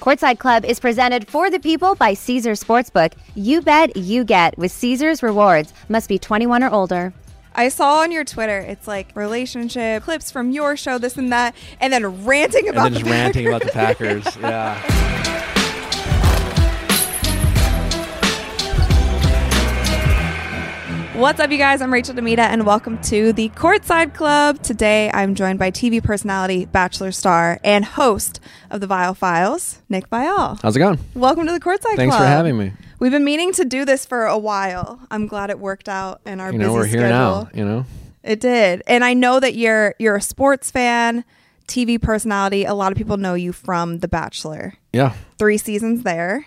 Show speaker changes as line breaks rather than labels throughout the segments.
Courtside Club is presented for the people by Caesars Sportsbook. You bet, you get with Caesars Rewards. Must be 21 or older.
I saw on your Twitter, it's like relationship clips from your show, this and that, and then ranting about
and then just
the
ranting about the
Packers.
Packers. Yeah.
What's up, you guys? I'm Rachel DeMita, and welcome to the Courtside Club. Today, I'm joined by TV personality, Bachelor star, and host of the Viall Files, Nick Viall.
How's it going?
Welcome to the Courtside
Thanks
Club.
Thanks for having me.
We've been meaning to do this for a while. I'm glad it worked out in our
You know,
busy
we're here
schedule.
now. You know,
It did. And I know that you're you're a sports fan, TV personality. A lot of people know you from The Bachelor.
yeah,
Three seasons there.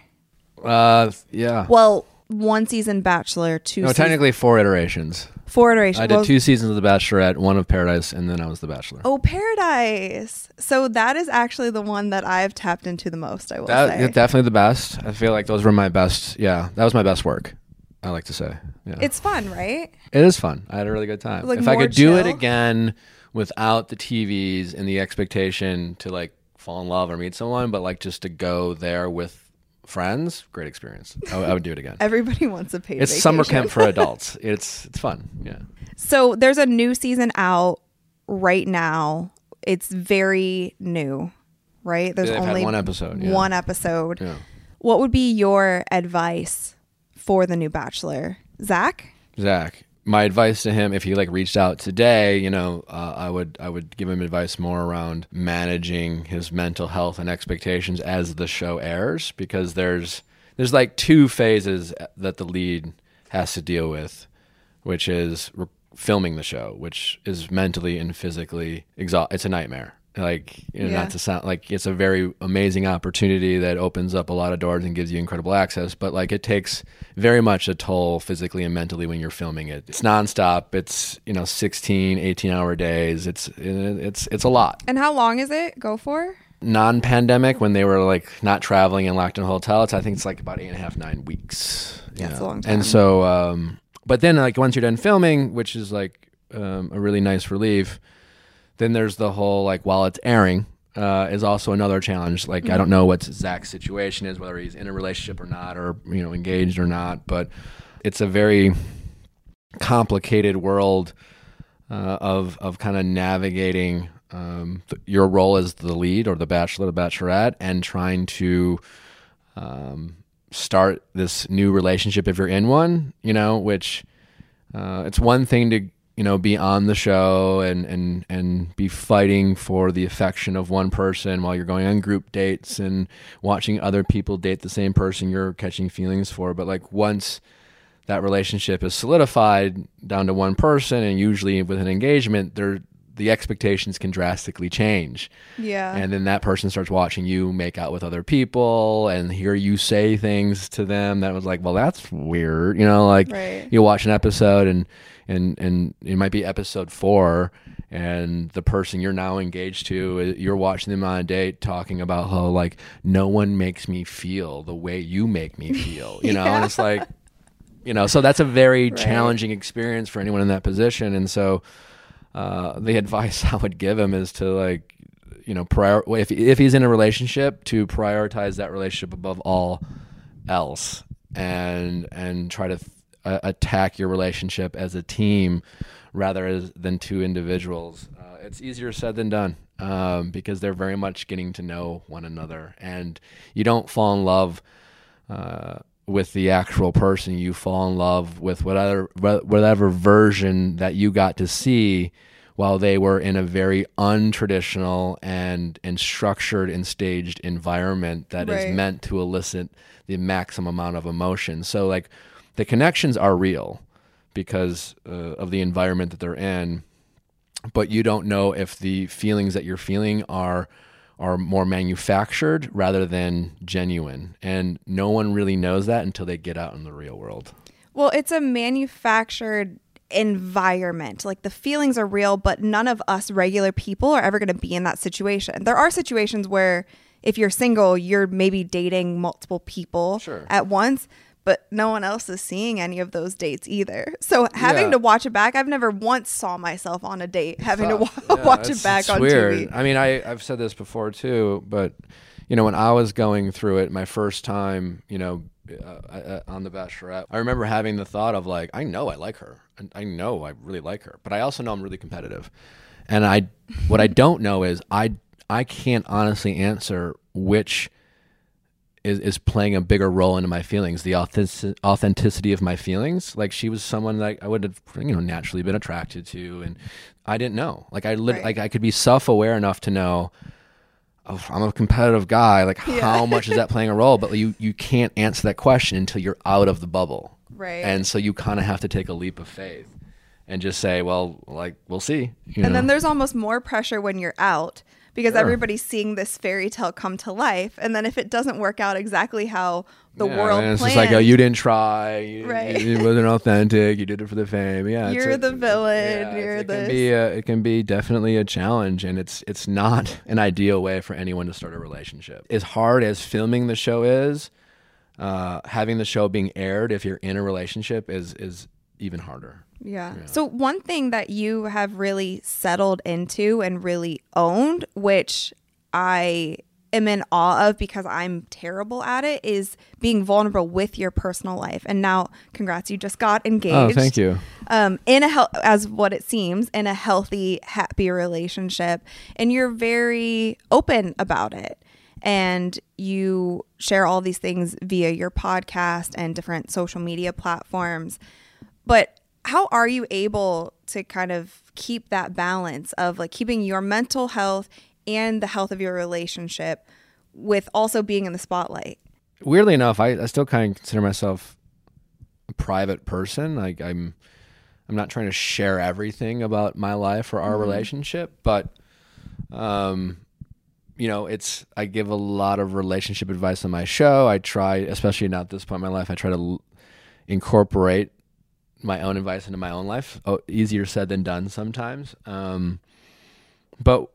uh, yeah.
Well, one season Bachelor, two
no, technically four iterations.
four iterations.
I did
Well,
two seasons of The Bachelorette, one of Paradise, and then I was The Bachelor.
Oh, Paradise. So that is actually the one that I've tapped into the most, I will
that
say.
definitely the best. I feel like those were my best. Yeah, that was my best work. I like to say. Yeah,
It's fun, right?
it is fun. I had a really good time.
Like
if I could do it again without the TVs and the expectation to like fall in love or meet someone, but like just to go there with friends, great experience. I, would- I would do it again.
Everybody wants a paid
It's summer camp for adults. It's it's fun. Yeah.
So there's a new season out right now. It's very new, right? There's only
one episode, yeah.
One episode.
Yeah.
What would be your advice for the new Bachelor, Zach?
Zach, my advice to him, if he like reached out today, you know, uh, I would I would give him advice more around managing his mental health and expectations as the show airs, because there's there's like two phases that the lead has to deal with, which is re- filming the show, which is mentally and physically exhaust. It's a nightmare. Like you know,
Yeah.
not to sound like it's a very amazing opportunity that opens up a lot of doors and gives you incredible access, but like it takes very much a toll physically and mentally when you're filming it. It's nonstop. It's you know 16, 18 hour days. It's it's it's a lot
And how long is it go for?
non-pandemic when they were like not traveling and locked in a hotel it's i think it's like about eight and a half nine weeks
Yeah, it's a long time.
and so um but then like once you're done filming which is like um, a really nice relief then there's the whole like while it's airing uh, is also another challenge like i don't know what zach's situation is whether he's in a relationship or not or you know engaged or not but it's a very complicated world uh, of of kind of navigating um, th- your role as the lead or the bachelor, the bachelorette, and trying to um, start this new relationship if you're in one. You know, which uh, it's one thing to you know be on the show and and and be fighting for the affection of one person while you're going on group dates and watching other people date the same person you're catching feelings for. But like once that relationship is solidified down to one person and usually with an engagement there the expectations can drastically change
Yeah.
and then that person starts watching you make out with other people and hear you say things to them that was like well that's weird you know like
Right.
you watch an episode and and and it might be episode 4 and the person you're now engaged to uh, you're watching them on a date talking about how like no one makes me feel the way you make me feel you know and it's like you know so that's a very
Right.
challenging experience for anyone in that position and so uh, the advice i would give him is to like you know prior if, if he's in a relationship to prioritize that relationship above all else and and try to uh, attack your relationship as a team rather as, than two individuals. Uh, it's easier said than done um, because they're very much getting to know one another and you don't fall in love uh, with the actual person you fall in love with whatever whatever version that you got to see while they were in a very untraditional and and structured and staged environment that is
Right.
meant to elicit the maximum amount of emotion so like the connections are real because uh, of the environment that they're in but you don't know if the feelings that you're feeling are are more manufactured rather than genuine and no one really knows that until they get out in the real world
Well, it's a manufactured environment. Like the feelings are real, but none of us regular people are ever going to be in that situation. There are situations where if you're single, you're maybe dating multiple people
Sure.
at once, but no one else is seeing any of those dates either. So having
Yeah.
to watch it back, I've never once saw myself on a date having to wa-
Yeah,
watch it back on
weird.
TV.
I mean, I, I've said this before too, but you know, when I was going through it, my first time, you know, uh, uh, on the Bachelorette, I remember having the thought of like, I know I like her, and I know I really like her, but I also know I'm really competitive, and I, what I don't know is I, I can't honestly answer which is, is playing a bigger role into my feelings, the authentic, authenticity of my feelings. Like she was someone that I would have, you know, naturally been attracted to, and I didn't know. Like I, lit,
Right.
like I could be self aware enough to know. Oh, I'm a competitive guy. Like,
Yeah.
how much is that playing a role? But you you can't answer that question until you're out of the bubble,
Right.
and so you kind of have to take a leap of faith and just say, well, like we'll see. You
and
know?
then there's almost more pressure when you're out because
Sure.
everybody's seeing this fairy tale come to life. And then if it doesn't work out exactly how the
Yeah,
world
it's
planned,
just like, oh, you didn't try. You,
Right.
It wasn't authentic. You did it for the fame. Yeah,
You're
a-
the villain,
yeah,
you're
it
this.
Can be a, it can be definitely a challenge, and it's it's not an ideal way for anyone to start a relationship. As hard as filming the show is, uh, having the show being aired if you're in a relationship is is even harder.
Yeah. So one thing that you have really settled into and really owned, which I am in awe of because I'm terrible at it, is being vulnerable with your personal life. And now, congrats, you just got engaged.
Oh, thank you.
Um, in a hel- as what it seems, in a healthy, happy relationship, and you're very open about it. And you share all these things via your podcast and different social media platforms. But how are you able to kind of keep that balance of like keeping your mental health and the health of your relationship with also being in the spotlight?
weirdly enough, I, I still kind of consider myself a private person. Like I'm, I'm not trying to share everything about my life or our relationship, but, um, you know, it's I give a lot of relationship advice on my show. I try, especially now at this point in my life, I try to l- incorporate my own advice into my own life. Oh, easier said than done sometimes. Um, but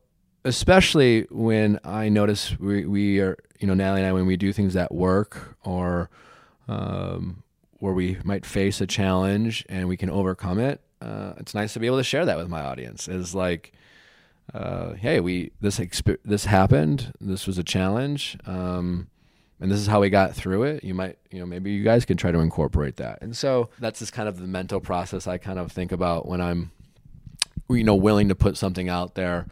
especially when I notice we, we are, you know, Natalie and I, when we do things at work or um, where we might face a challenge and we can overcome it, uh, it's nice to be able to share that with my audience. Is like, uh, hey, we this exp- this happened. This was a challenge, um, and this is how we got through it. You might, you know, maybe you guys can try to incorporate that. And so that's just kind of the mental process I kind of think about when I'm, you know, willing to put something out there.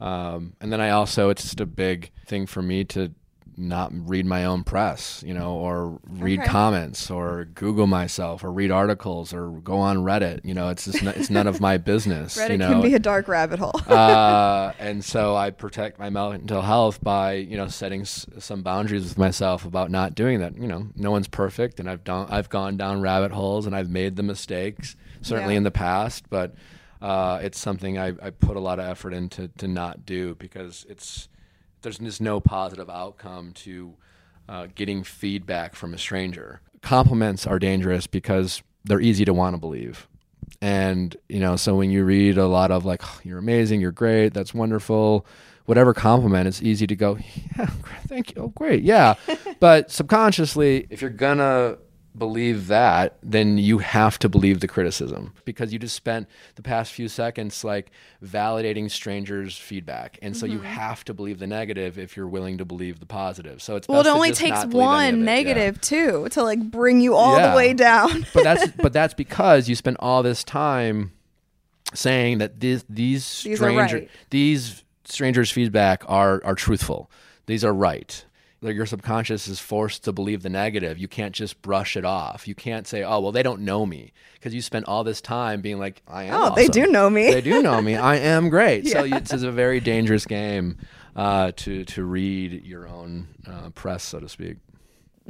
Um, and then I also, it's just a big thing for me to not read my own press, you know, or read
Okay.
comments or Google myself or read articles or go on Reddit. You know, it's just, n- it's none of my business.
Reddit
you know?
can be a dark rabbit hole.
uh, and so I protect my mental health by you know setting s- some boundaries with myself about not doing that. You know, no one's perfect, and I've done I've gone down rabbit holes and I've made the mistakes certainly
Yeah.
in the past, but uh, it's something I, I put a lot of effort into to not do because it's there's just no positive outcome to uh, getting feedback from a stranger. Compliments are dangerous because they're easy to want to believe. And, you know, so when you read a lot of like, "Oh, you're amazing, you're great, that's wonderful, whatever compliment, it's easy to go, yeah, thank you, oh, great, yeah. but subconsciously, if you're gonna believe that, then you have to believe the criticism because you just spent the past few seconds like validating strangers' feedback. And so
Mm-hmm.
you have to believe the negative if you're willing to believe the positive. So it's
Well, it only takes
not believe any
one
it, yeah.
too to like bring you all
Yeah.
the way down.
but that's but that's because you spent all this time saying that these these
These
stranger
right.
these strangers' feedback are are truthful. These are right. Like your subconscious is forced to believe the negative. You can't just brush it off. You can't say, "Oh, well, they don't know me," because you spent all this time being like, "I am."
Oh, they do know me.
They do know me. I am great. So
this
it's, it's a very dangerous game uh, to to read your own uh, press, so to speak.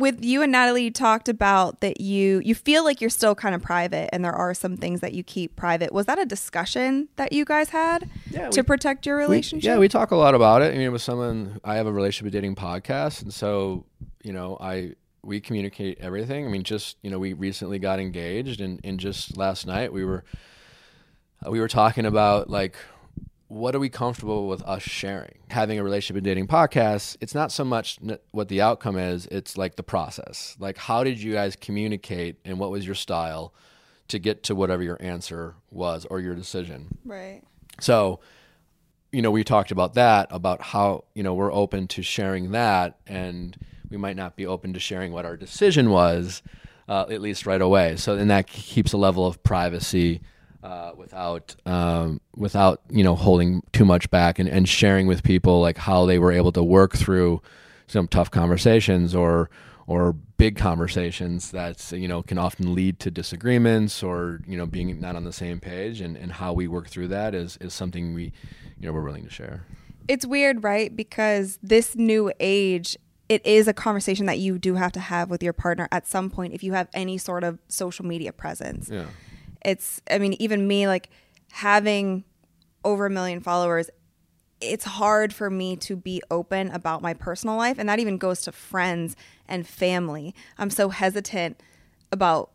With you and Natalie, you talked about that you you feel like you're still kind of private, and there are some things that you keep private. Was that a discussion that you guys had
Yeah,
to
we-
protect your
We-
relationship?
yeah, we talk a lot about it. I mean, with someone, I have a relationship dating podcast, and so you know, I we communicate everything. I mean, just you know, we recently got engaged, and and just last night we were we were talking about like what are we comfortable with us sharing having a relationship and dating podcast it's not so much what the outcome is it's like the process like how did you guys communicate and what was your style to get to whatever your answer was or your decision
right.
so you know, we talked about that, about how, you know, we're open to sharing that and we might not be open to sharing what our decision was, uh, at least right away. So then that keeps a level of privacy uh, without um, without you know holding too much back and, and sharing with people like how they were able to work through some tough conversations or or big conversations that you know can often lead to disagreements or you know being not on the same page and, and how we work through that is is something we you know we're willing to share.
It's weird, right? Because this new age it is a conversation that you do have to have with your partner at some point if you have any sort of social media presence.
Yeah.
It's I mean even me like having over a million followers it's hard for me to be open about my personal life and that even goes to friends and family. I'm so hesitant about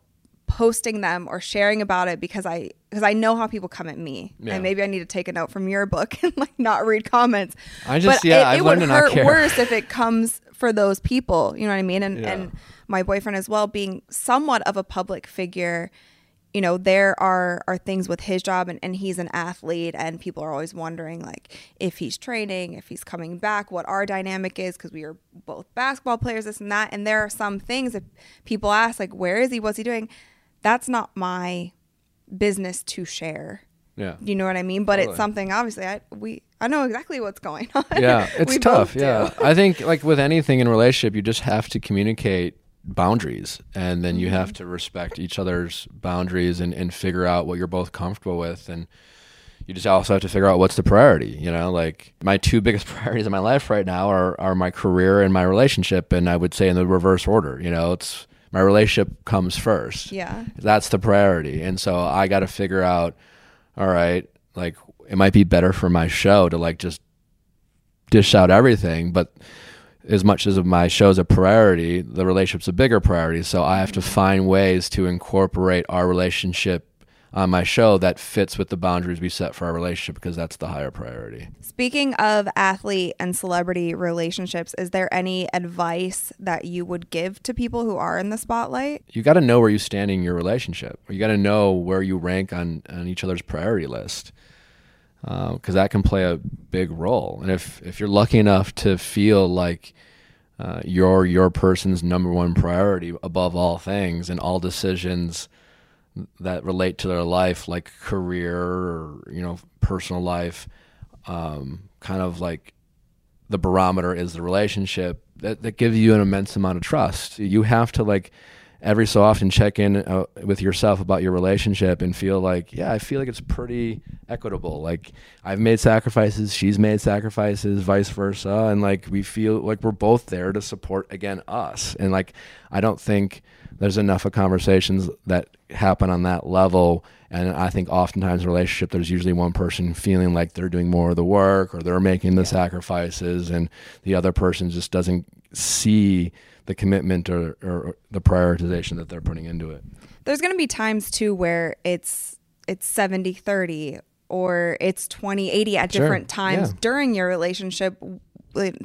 posting them or sharing about it because I because I know how people come at me,
Yeah.
and maybe I need to take a note from your book and like not read comments.
I just-
but
yeah,
it, it would hurt worse if it comes for those people. You know what I mean? And
Yeah.
and my boyfriend as well, being somewhat of a public figure. You know, there are are things with his job, and, and he's an athlete, and people are always wondering like if he's training, if he's coming back, what our dynamic is, because we are both basketball players, this and that. And there are some things that people ask like, where is he? What's he doing? That's not my business to share.
Yeah.
You know what I mean? But
Totally.
it's something obviously I we I know exactly what's going on.
yeah it's tough yeah i think like with anything in relationship you just have to communicate boundaries and then you
Mm-hmm.
have to respect each other's boundaries and, and figure out what you're both comfortable with and you just also have to figure out what's the priority you know like my two biggest priorities in my life right now are, are my career and my relationship and i would say in the reverse order you know it's my relationship comes first
Yeah.
that's the priority and so i got to figure out all right like it might be better for my show to like just dish out everything but as much as my show's a priority the relationship's a bigger priority so i have to find ways to incorporate our relationship on my show that fits with the boundaries we set for our relationship because that's the higher priority
Speaking of athlete and celebrity relationships, is there any advice that you would give to people who are in the spotlight?
you got to know where you stand in your relationship. You got to know where you rank on, on each other's priority list, because that can play a big role. And if if you're lucky enough to feel like uh, you're your person's number one priority above all things and all decisions that relate to their life, like career or you know personal life, um, kind of like the barometer is the relationship that, that gives you an immense amount of trust. You have to like every so often check in uh, with yourself about your relationship and feel like, yeah, I feel like it's pretty equitable. Like I've made sacrifices, she's made sacrifices, vice versa, and like we feel like we're both there to support again us. And like I don't think there's enough of conversations that happen on that level and I think oftentimes in a relationship, there's usually one person feeling like they're doing more of the work or they're making the sacrifices, and the other person just doesn't see the commitment or, or the prioritization that they're putting into it.
There's going to be times too where it's it's 70-30 or it's 20-80 at
Sure.
different times
Yeah.
during your relationship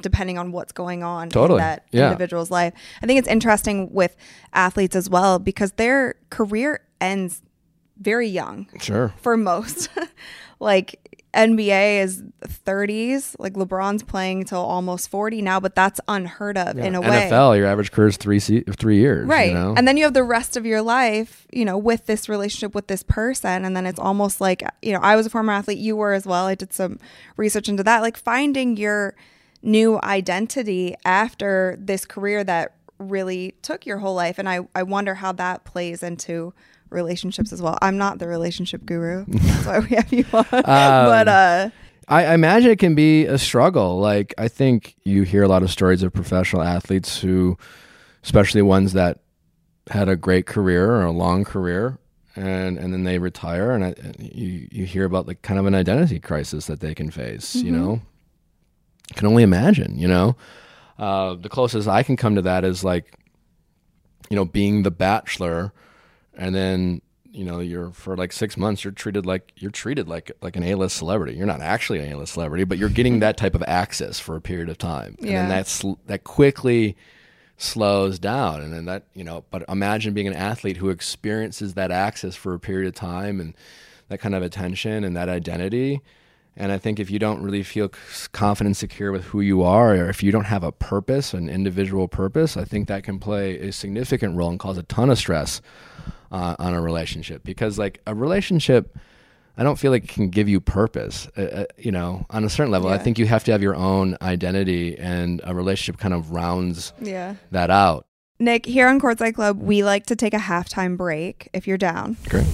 depending on what's going on
Totally.
in that
Yeah.
individual's life. I think it's interesting with athletes as well because their career ends very young.
Sure.
for most. like NBA is 30s. Like LeBron's playing till almost 40 now, but that's unheard of in a way.
NFL, your average career is three se- three years.
Right.
You know?
And then you have the rest of your life, you know, with this relationship with this person. And then it's almost like, you know, I was a former athlete, you were as well. I did some research into that. Like finding your new identity after this career that really took your whole life. And I, I wonder how that plays into relationships as well. I'm not the relationship guru. That's why we have you on. but uh
I, I imagine it can be a struggle. Like I think you hear a lot of stories of professional athletes who, especially ones that had a great career or a long career, and and then they retire, and, I, you you hear about like kind of an identity crisis that they can face. You know, I can only imagine. You know, uh, the closest I can come to that is like, you know, being the bachelor, and then you know you're for like six months you're treated like you're treated like like an A-list celebrity. You're not actually an A-list celebrity, but you're getting that type of access for a period of time, and
Yeah.
then that's that quickly slows down and then that you know but imagine being an athlete who experiences that access for a period of time and that kind of attention and that identity And I think if you don't really feel confident, secure with who you are, or if you don't have a purpose, an individual purpose, I think that can play a significant role and cause a ton of stress uh, on a relationship. Because like a relationship, I don't feel like it can give you purpose. Uh, uh, you know, on a certain level, I think you have to have your own identity, and a relationship kind of rounds
Yeah.
that out.
Nick, here on Courtside Club, we like to take a halftime break if you're down.
Great.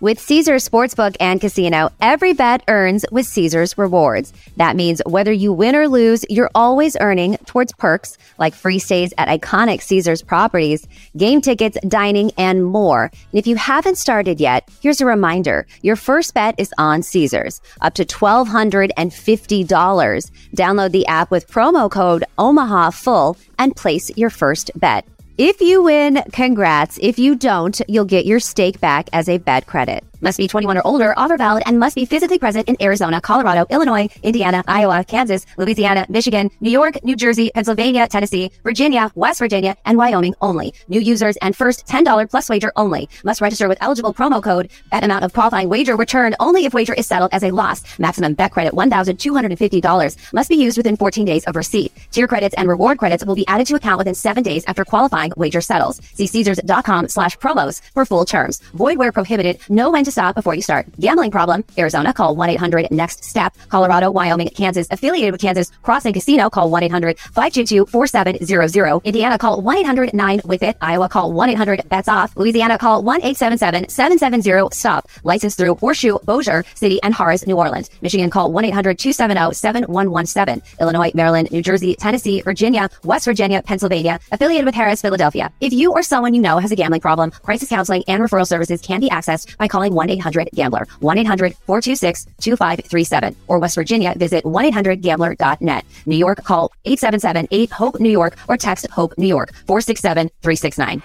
With Caesars Sportsbook and Casino, every bet earns with Caesars Rewards. That means whether you win or lose, you're always earning towards perks like free stays at iconic Caesars properties, game tickets, dining, and more. And if you haven't started yet, here's a reminder. Your first bet is on Caesars, up to $1,250. Download the app with promo code Omaha Full and place your first bet. If you win, congrats. If you don't, you'll get your stake back as a bet credit. Must be 21 or older, offer valid, and must be physically present in Arizona, Colorado, Illinois, Indiana, Iowa, Kansas, Louisiana, Michigan, New York, New Jersey, Pennsylvania, Tennessee, Virginia, West Virginia, and Wyoming only. New users and first $10 plus wager only. Must register with eligible promo code. Bet amount of qualifying wager returned only if wager is settled as a loss. Maximum bet credit $1,250. Must be used within 14 days of receipt. Tier credits and reward credits will be added to account within seven days after qualifying wager settles. See Caesars.com slash promos for full terms. Void where prohibited. Know when to stop before you start. Gambling problem? Arizona, call 1-800-NEXT-STEP. Colorado, Wyoming, Kansas, affiliated with Kansas Crossing Casino, call 1-800-522-4700. Indiana, call 1-800-9-WITH-IT. Iowa, call 1-800-BETS-OFF. Louisiana, call 1-877-770-STOP. Licensed through Horseshoe, Bossier City, and Harrah's, New Orleans. Michigan, call 1-800-270-7117. Illinois, Maryland, New Jersey, Tennessee, Virginia, West Virginia, Pennsylvania, affiliated with Harrah's, Philadelphia. If you or someone you know has a gambling problem, crisis counseling and referral services can be accessed by calling 1-800-GAMBLER, 1-800-426-2537, or West Virginia, visit 1-800-GAMBLER.net. New York, call 877-8-HOPE-NEW YORK or text HOPE New York 467-369.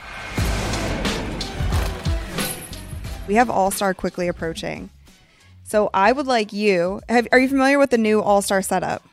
We have All Star quickly approaching. So I would like you. Have, are you familiar with the new All Star setup?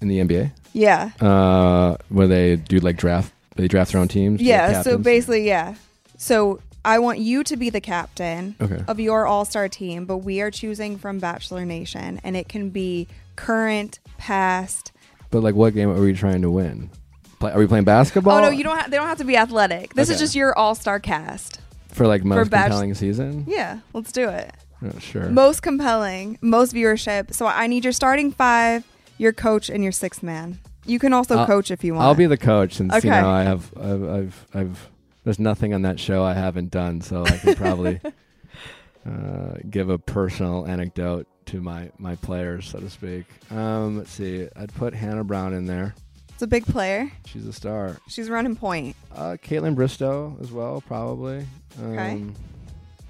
In the NBA,
Yeah.
uh, where they do like draft, they draft their own teams.
Yeah. So basically, yeah. So I want you to be the captain
Okay.
of your All Star team, but we are choosing from Bachelor Nation, and it can be current, past.
But like, what game are we trying to win? Play, are we playing basketball?
Oh no, you don't. Ha- they don't have to be athletic. This is just your All Star cast.
for like most
Bach-
compelling season.
Yeah. Let's do it.
Oh, sure.
Most compelling, most viewership. So I need your starting five, your coach, and your sixth man. You can also
I'll-
coach if you want.
I'll be the coach since
Okay.
you know I have I've, I've I've there's nothing on that show I haven't done, so I can probably uh, give a personal anecdote to my my players, so to speak. Um, let's see. I'd put Hannah Brown in there.
It's a big player.
She's a star.
She's running point.
Uh, Kaitlyn Bristowe as well, probably. Um,
Okay.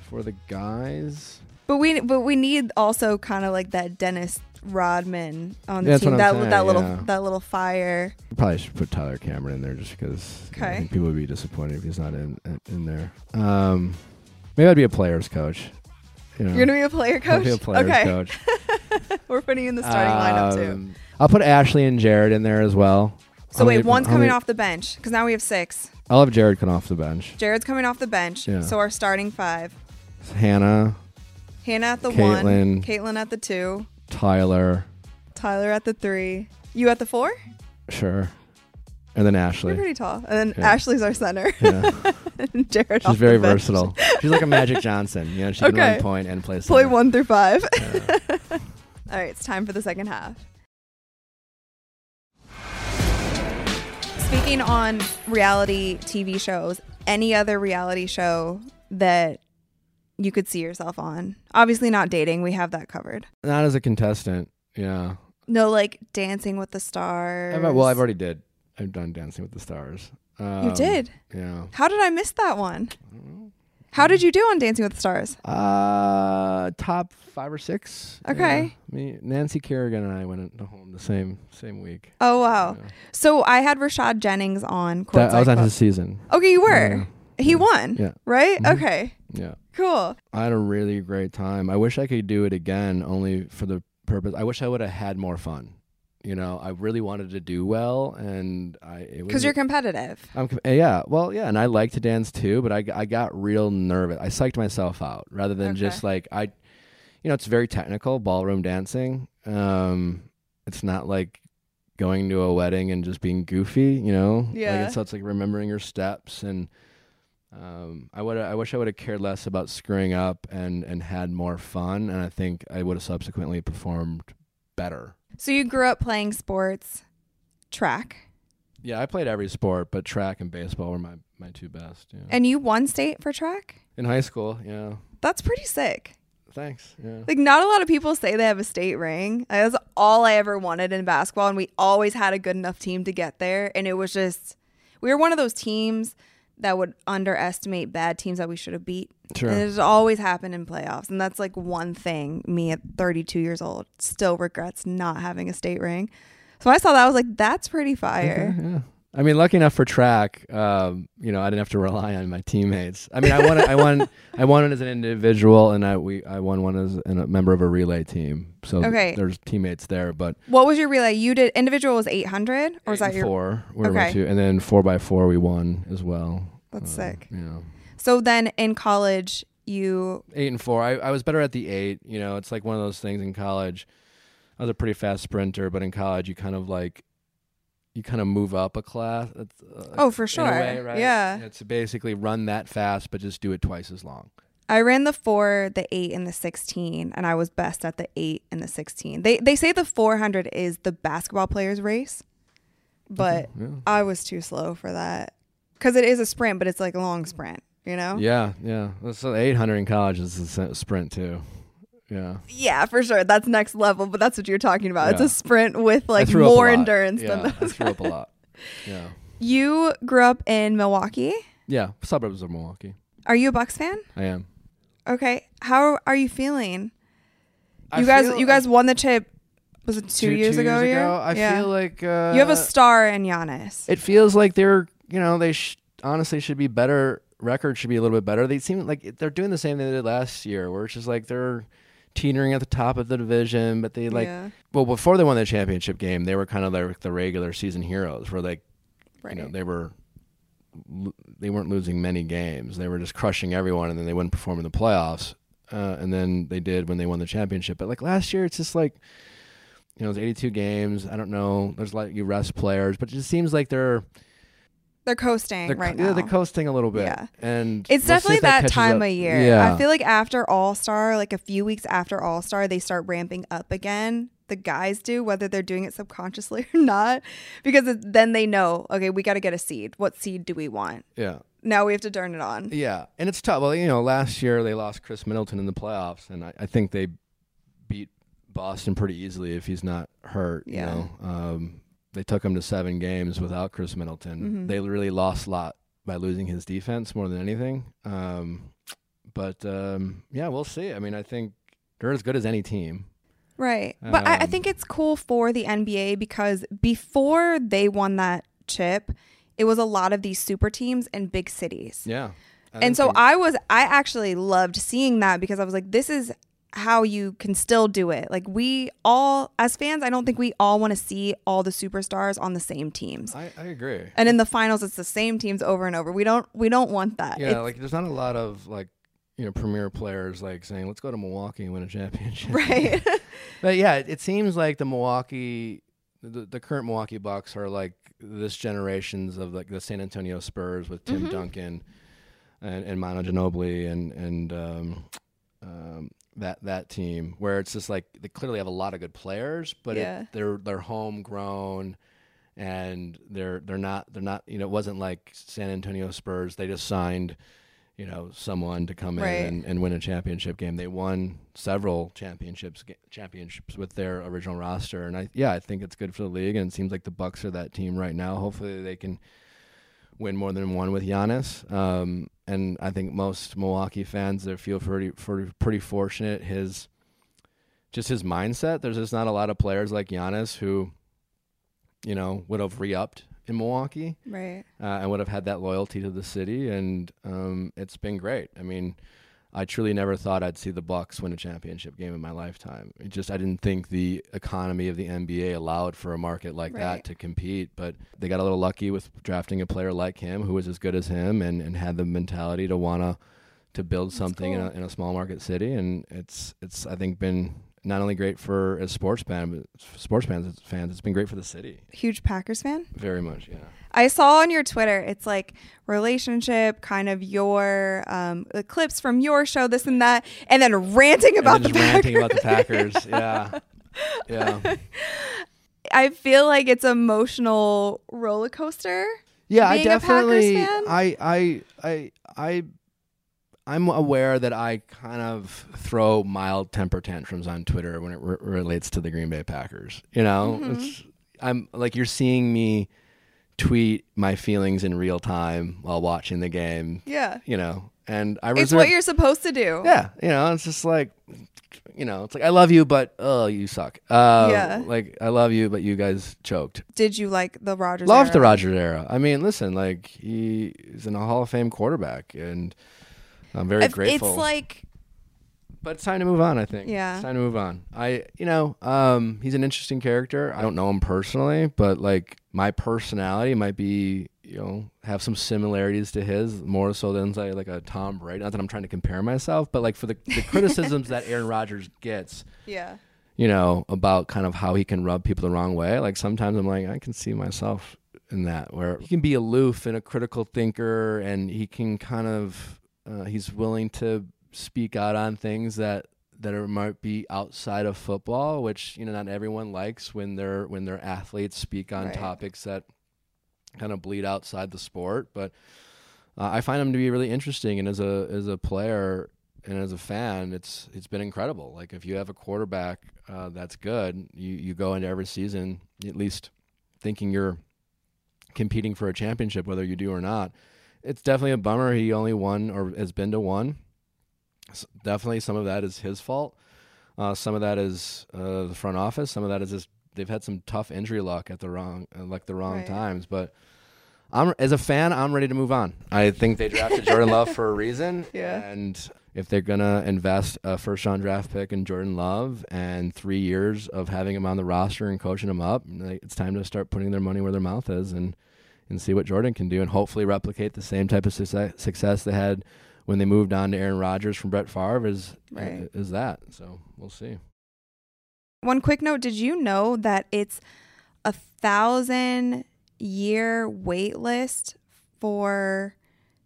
For the guys,
But we but we need also kind of like that Dennis Rodman on the
That's
team.
what
That
saying,
that little
yeah.
that little fire.
probably should put Tyler Cameron in there just because
Okay.
people would be disappointed if he's not in in, there. Um, maybe I'd be a players coach. You know,
You're gonna be a player coach.
be a players
okay,
coach.
we're putting you in the starting lineup too.
Um, I'll put Ashley and Jared in there as well.
So
How
wait,
many-
one's
how
coming
many-
off the bench because now we have six.
I'll have Jared come off the bench.
Jared's coming off the bench.
Yeah.
So our starting five:
Hannah,
Hannah at the
Kaitlyn.
one, Kaitlyn at the two,
Tyler,
Tyler at the three, you at the four.
sure, and then
You're
Ashley.
pretty tall, and then
Yeah.
Ashley's our center.
Yeah.
Jared.
She's very versatile. She's like a Magic Johnson. You know, she can
Okay.
run point and play.
Play one through five.
Yeah.
All right, it's time for the second half. Speaking on reality TV shows, any other reality show that you could see yourself on? Obviously, not dating. We have that covered.
Not as a contestant. Yeah.
No, like Dancing with the Stars.
I've, well, I've already did. I've done Dancing with the Stars. Um,
You did.
Yeah.
How did I miss that one? How did you do on Dancing with the Stars?
Uh, top five or six.
Okay.
Yeah. Me, Nancy Kerrigan and I went home the same same week.
Oh wow!
Yeah.
So I had Rashad Jennings on.
That, I was on his season.
Okay, you were. He won.
Yeah.
Right.
Mhm.
Okay.
Yeah.
Cool.
I had a really great time. I wish I could do it again, only for the purpose. I wish I would have had more fun. You know, I really wanted to do well, and I it
Because you're competitive.
I'm yeah, well, yeah, and I like to dance too, but I, I got real nervous. I psyched myself out rather than
Okay.
just like I, you know, it's very technical ballroom dancing. Um, it's not like going to a wedding and just being goofy, you know.
Yeah.
Like it's, so it's like remembering your steps and. Um, I would. I wish I would have cared less about screwing up and and had more fun, and I think I would have subsequently performed better.
So you grew up playing sports, track,
Yeah, I played every sport, but track and baseball were my my two best. Yeah.
and you won state for track.
In high school, yeah.
That's pretty sick.
Thanks. Yeah.
Like not a lot of people say they have a state ring. That's all I ever wanted in basketball, and we always had a good enough team to get there. And it was just we were one of those teams that would underestimate bad teams that we should have beat.
Sure.
And it's always happened in playoffs, and that's like one thing me at 32 years old still regrets not having a state ring. So when I saw that, I was like, "That's pretty fire."
Okay, yeah. I mean, lucky enough for track, um, you know, I didn't have to rely on my teammates. I mean, I won, I won, I won it as an individual, and I we I won one as a member of a relay team. So
Okay.
there's teammates there, but
What was your relay? You did individual was 800, or was that your?
four? Were
Okay.
two, and then four by four we won as well.
That's
Uh,
sick.
Yeah.
So then in college, you
eight and four. I, I was better at the eight. You know, it's like one of those things in college. I was a pretty fast sprinter, but in college you kind of like you kind of move up a class. Uh,
Oh, for sure.
way, right?
Yeah.
It's basically run that fast, but just do it twice as long.
I ran the four, the eight, and the sixteen, and I was best at the eight and the sixteen. They they say the four hundred is the basketball player's race, but
Yeah.
I was too slow for that because it is a sprint, but it's like a long sprint. You know?
Yeah, yeah. So eight hundred in college is a sprint too. Yeah.
Yeah, for sure. That's next level, but that's what you're talking about. It's a sprint with like
threw up a
more endurance
yeah,
than
I
those.
threw up a lot. Yeah.
You grew up in Milwaukee.
Yeah. Suburbs of Milwaukee.
Are you a Bucks fan?
I am.
Okay. How are you feeling?
I
You guys, you guys won the chip. Was it two,
two,
years
two
ago?
Years ago, I
Yeah.
feel like uh,
you have a star in Giannis.
it feels like they're you know they sh- honestly should be better record should be a little bit better they seem like they're doing the same thing they did last year where it's just like they're teetering at the top of the division but they like
yeah,
well before they won the championship game they were kind of like the regular season heroes where like
right.
you know they were they weren't losing many games they were just crushing everyone and then they wouldn't perform in the playoffs uh, and then they did when they won the championship but like last year it's just like you know, it's 82 games. I don't know. There's like you rest players, but it just seems like they're
They're coasting
they're,
right
yeah,
now.
they're coasting a little bit.
Yeah.
And
it's
we'll
definitely
if
that, time
up.
of year.
Yeah.
I feel like after All Star, like a few weeks after All Star, they start ramping up again. The guys do, whether they're doing it subconsciously or not, because then they know, okay, we got to get a seed. What seed do we want?
yeah.
Now we have to turn it on.
Yeah. And it's tough. Well, you know, last year they lost Khris Middleton in the playoffs, and I, I think they beat Boston pretty easily if he's not hurt.
Yeah.
You know, um, they took him to seven games without Khris Middleton.
Mhm.
They really lost a lot by losing his defense more than anything. Um, but um, yeah, we'll see. I mean, I think they're as good as any team.
Right. But I, I
Um,
think it's cool for the NBA because before they won that chip, it was a lot of these super teams in big cities.
Yeah. I
and so I was I actually loved seeing that because I was like, this is how you can still do it. Like we all as fans, I don't think we all want to see all the superstars on the same teams.
I, I agree.
And in the finals it's the same teams over and over. We don't we don't want that.
Yeah,
It's-
like there's not a lot of like you know premier players like saying let's go to Milwaukee and win a championship.
right.
but yeah, it, it seems like the Milwaukee, the, the current Milwaukee Bucks are like this generations of like the San Antonio Spurs with Tim
Mhm.
Duncan and, and Manu Ginobili and and um, um, that that team where it's just like they clearly have a lot of good players, but it- they're they're homegrown and they're they're not they're not you know it wasn't like San Antonio Spurs they just signed you know someone to come
Right.
in and, and win a championship game. They won several championships championships with their original roster. And I yeah I think it's good for the league and it seems like the Bucks are that team right now. Hopefully they can win more than one with Giannis. Um, and I think most Milwaukee fans they feel pretty pretty, pretty fortunate his just his mindset there's just not a lot of players like Giannis who you know, would have re-upped in Milwaukee
right.
uh, and would have had that loyalty to the city, and um, it's been great. I mean, I truly never thought I'd see the Bucks win a championship game in my lifetime. It just I didn't think the economy of the NBA allowed for a market like
Right.
that to compete. But they got a little lucky with drafting a player like him who was as good as him and, and had the mentality to want to to build something in, a, in a small market city, and it's it's I think been not only great for as sports fan, but sports fans fans. It's been great for the city,
Huge Packers fan.
very much. Yeah.
I saw on your Twitter, it's like relationship, kind of your um, the clips from your show, this and that, and then ranting about
and
the
then just ranting about the
Packers.
Packers. Yeah. Yeah.
I feel like it's emotional roller coaster.
Yeah, I definitely? I I I I I'm aware that I kind of throw mild temper tantrums on Twitter when it re- relates to the Green Bay Packers. You know,
Mm-hmm.
it's I'm like you're seeing me tweet my feelings in real time while watching the game.
Yeah.
You know, and I
It's what you're supposed to do.
yeah, you know, it's just like, you know, it's like I love you, but oh, you suck. Uh,
Yeah.
Like I love you, but you guys choked.
Did you like the Rodgers?
Loved the? Rodgers era. I mean, listen, like he is in a Hall of Fame quarterback, and I'm very
If-
grateful.
It's like
but it's time to move on. I think.
Yeah.
it's time to move on. I, you know, um, he's an interesting character. I don't know him personally, but like my personality might be, you know, have some similarities to his more so than say like a Tom Brady. Not that I'm trying to compare myself, but like for the, the criticisms that Aaron Rodgers gets,
yeah.
you know, about kind of how he can rub people the wrong way. Like sometimes I'm like, I can see myself in that, where he can be aloof and a critical thinker, and he can kind of, uh, he's willing to speak out on things that that are, might be outside of football, which you know not everyone likes when their when their athletes speak on
Right.
topics that kind of bleed outside the sport. But uh, I find him to be really interesting, and as a as a player and as a fan, it's it's been incredible. Like if you have a quarterback uh, that's good, you you go into every season at least thinking you're competing for a championship, whether you do or not. It's definitely a bummer he only won or has been to one. S- definitely, some of that is his fault. Uh, some of that is uh, the front office. Some of that is just they've had some tough injury luck at the wrong, uh, like the wrong
Right.
times. But I'm as a fan, I'm ready to move on. I think they drafted Jordan Love for a reason.
Yeah.
And if they're gonna invest a first round draft pick in Jordan Love and three years of having him on the roster and coaching him up, it's time to start putting their money where their mouth is and and see what Jordan can do and hopefully replicate the same type of success, they had when they moved on to Aaron Rodgers from Brett Favre is
Right.
is that. So we'll see.
One quick note: Did you know that it's a thousand year wait list for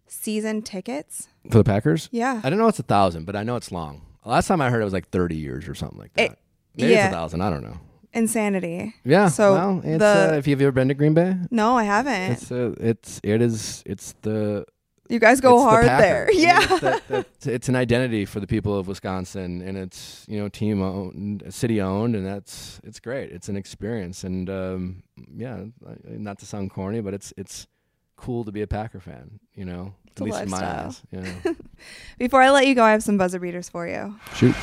season tickets?
For the Packers?
Yeah.
I don't know it's a thousand, but I know it's long. Last time I heard it was like thirty years or something like that.
It-
Maybe it's a thousand. I don't know.
Insanity.
Yeah.
So
well, it's,
the-
uh, if you've ever been to Green Bay,
No, I haven't.
it's uh, it's it is it's the
you guys go
the
hard
Packers.
there.
I mean,
Yeah.
it's, that- that- it's an identity for the people of Wisconsin, and it's you know team owned, city owned, and that's it's great. It's an experience, and um, yeah, not to sound corny, but it's it's cool to be a Packer fan. You know,
It's
at least in my eyes. You know.
Before I let you go, I have some buzzer beaters for you.
Shoot.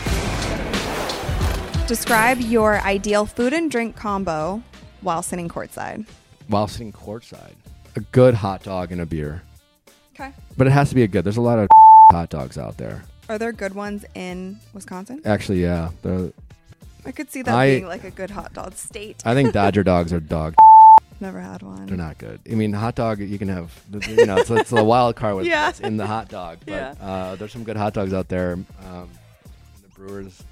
Describe your ideal food and drink combo while sitting courtside.
While sitting courtside, a good hot dog and a beer,
Okay.
but it has to be a good. There's a lot of hot dogs out there.
Are there good ones in Wisconsin?
Actually, yeah.
I could see that
I-
being like a good hot dog state.
I think Dodger dogs are dog.
Never had one.
They're not good. I mean, hot dog you can have. You know, it's, it's a wild card with
Yeah.
what's in the hot dog. But
Yeah.
uh, there's some good hot dogs out there. Um, the Brewers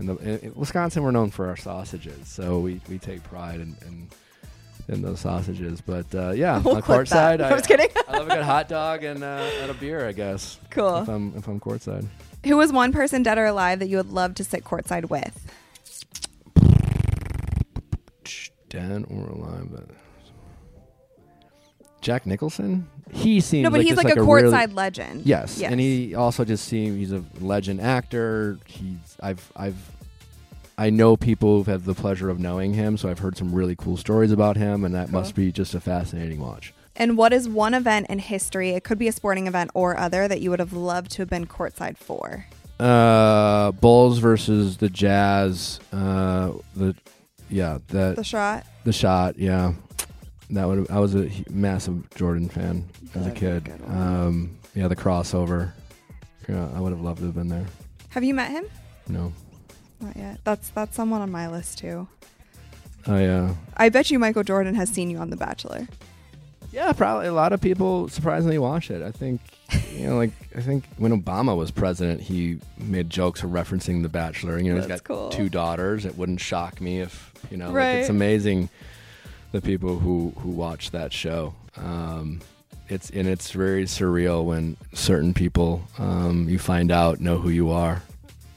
in the in, in Wisconsin, we're known for our sausages, so we, we take pride in, in in those sausages. But uh, yeah,
We'll
on courtside,
I was kidding.
I love a good hot dog and uh, and a beer, I guess.
Cool.
If I'm if I'm courtside.
Who was one person, dead or alive, that you would love to sit courtside with?
Dead or alive? But Jack Nicholson. He seems
no, but
like
he's
just
like, a
really-
courtside legend.
Yes.
Yes.
and he also just seems he's a legend actor. He's I've I've I know people who've had the pleasure of knowing him, so I've heard some really cool stories about him, and that
Cool.
must be just a fascinating watch.
And what is one event in history? It could be a sporting event or other that you would have loved to have been courtside for.
Uh, Bulls versus the Jazz. Uh, the yeah that
The shot.
the shot. Yeah, that would I was a massive Jordan fan as a
That'd be a
kid. Um, yeah, the crossover. Yeah, I would have loved to have been there.
Have you met him?
No,
Not yet. That's that's someone on my list too.
I uh,
I bet you Michael Jordan has seen you on The Bachelor.
Yeah, probably a lot of people surprisingly watch it. I think, you know, like I think when Obama was president, he made jokes referencing The Bachelor. You know, he's
That's
got
cool.
two daughters. It wouldn't shock me if you know, like
Right.
it's amazing the people who who watch that show. Um, it's and it's very surreal when certain people um, you find out know who you are,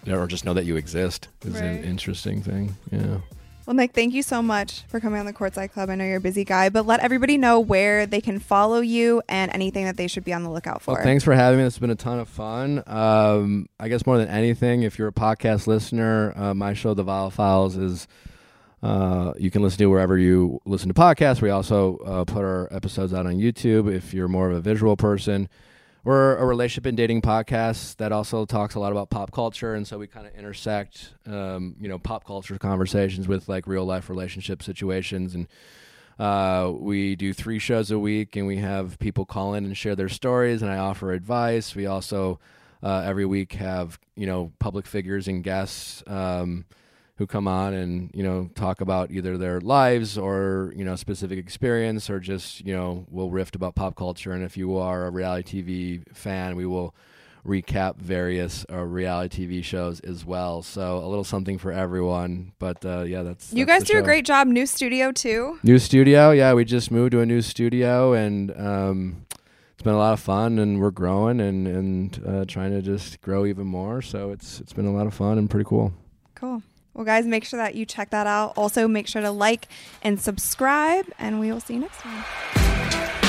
or just know that you exist. Is
Right.
an interesting thing. Yeah.
Well, Nick, thank you so much for coming on the Courtside Club. I know you're a busy guy, but let everybody know where they can follow you and anything that they should be on the lookout for.
Well, thanks for having me. It's been a ton of fun. Um, I guess more than anything, if you're a podcast listener, uh, my show, The Viall Files, is uh, you can listen to wherever you listen to podcasts. We also uh, put our episodes out on YouTube. If you're more of a visual person, we're a relationship and dating podcast that also talks a lot about pop culture, and so we kind of intersect, um, you know, pop culture conversations with like real life relationship situations and. Uh, we do three shows a week, and we have people call in and share their stories, and I offer advice. We also uh, every week have you know public figures and guests um, who come on and you know talk about either their lives or you know specific experience, or just you know we'll riff about pop culture. And if you are a reality TV fan, we will recap various uh, reality TV shows as well. So a little something for everyone. But uh, yeah, that's
you
that's
guys
the
do a great job. New studio, too.
New studio, yeah. We just moved to a new studio, and um, it's been a lot of fun. And we're growing and and uh, trying to just grow even more. So it's it's been a lot of fun and pretty cool.
Cool. Well, guys, make sure that you check that out. Also, make sure to like and subscribe, and we will see you next time.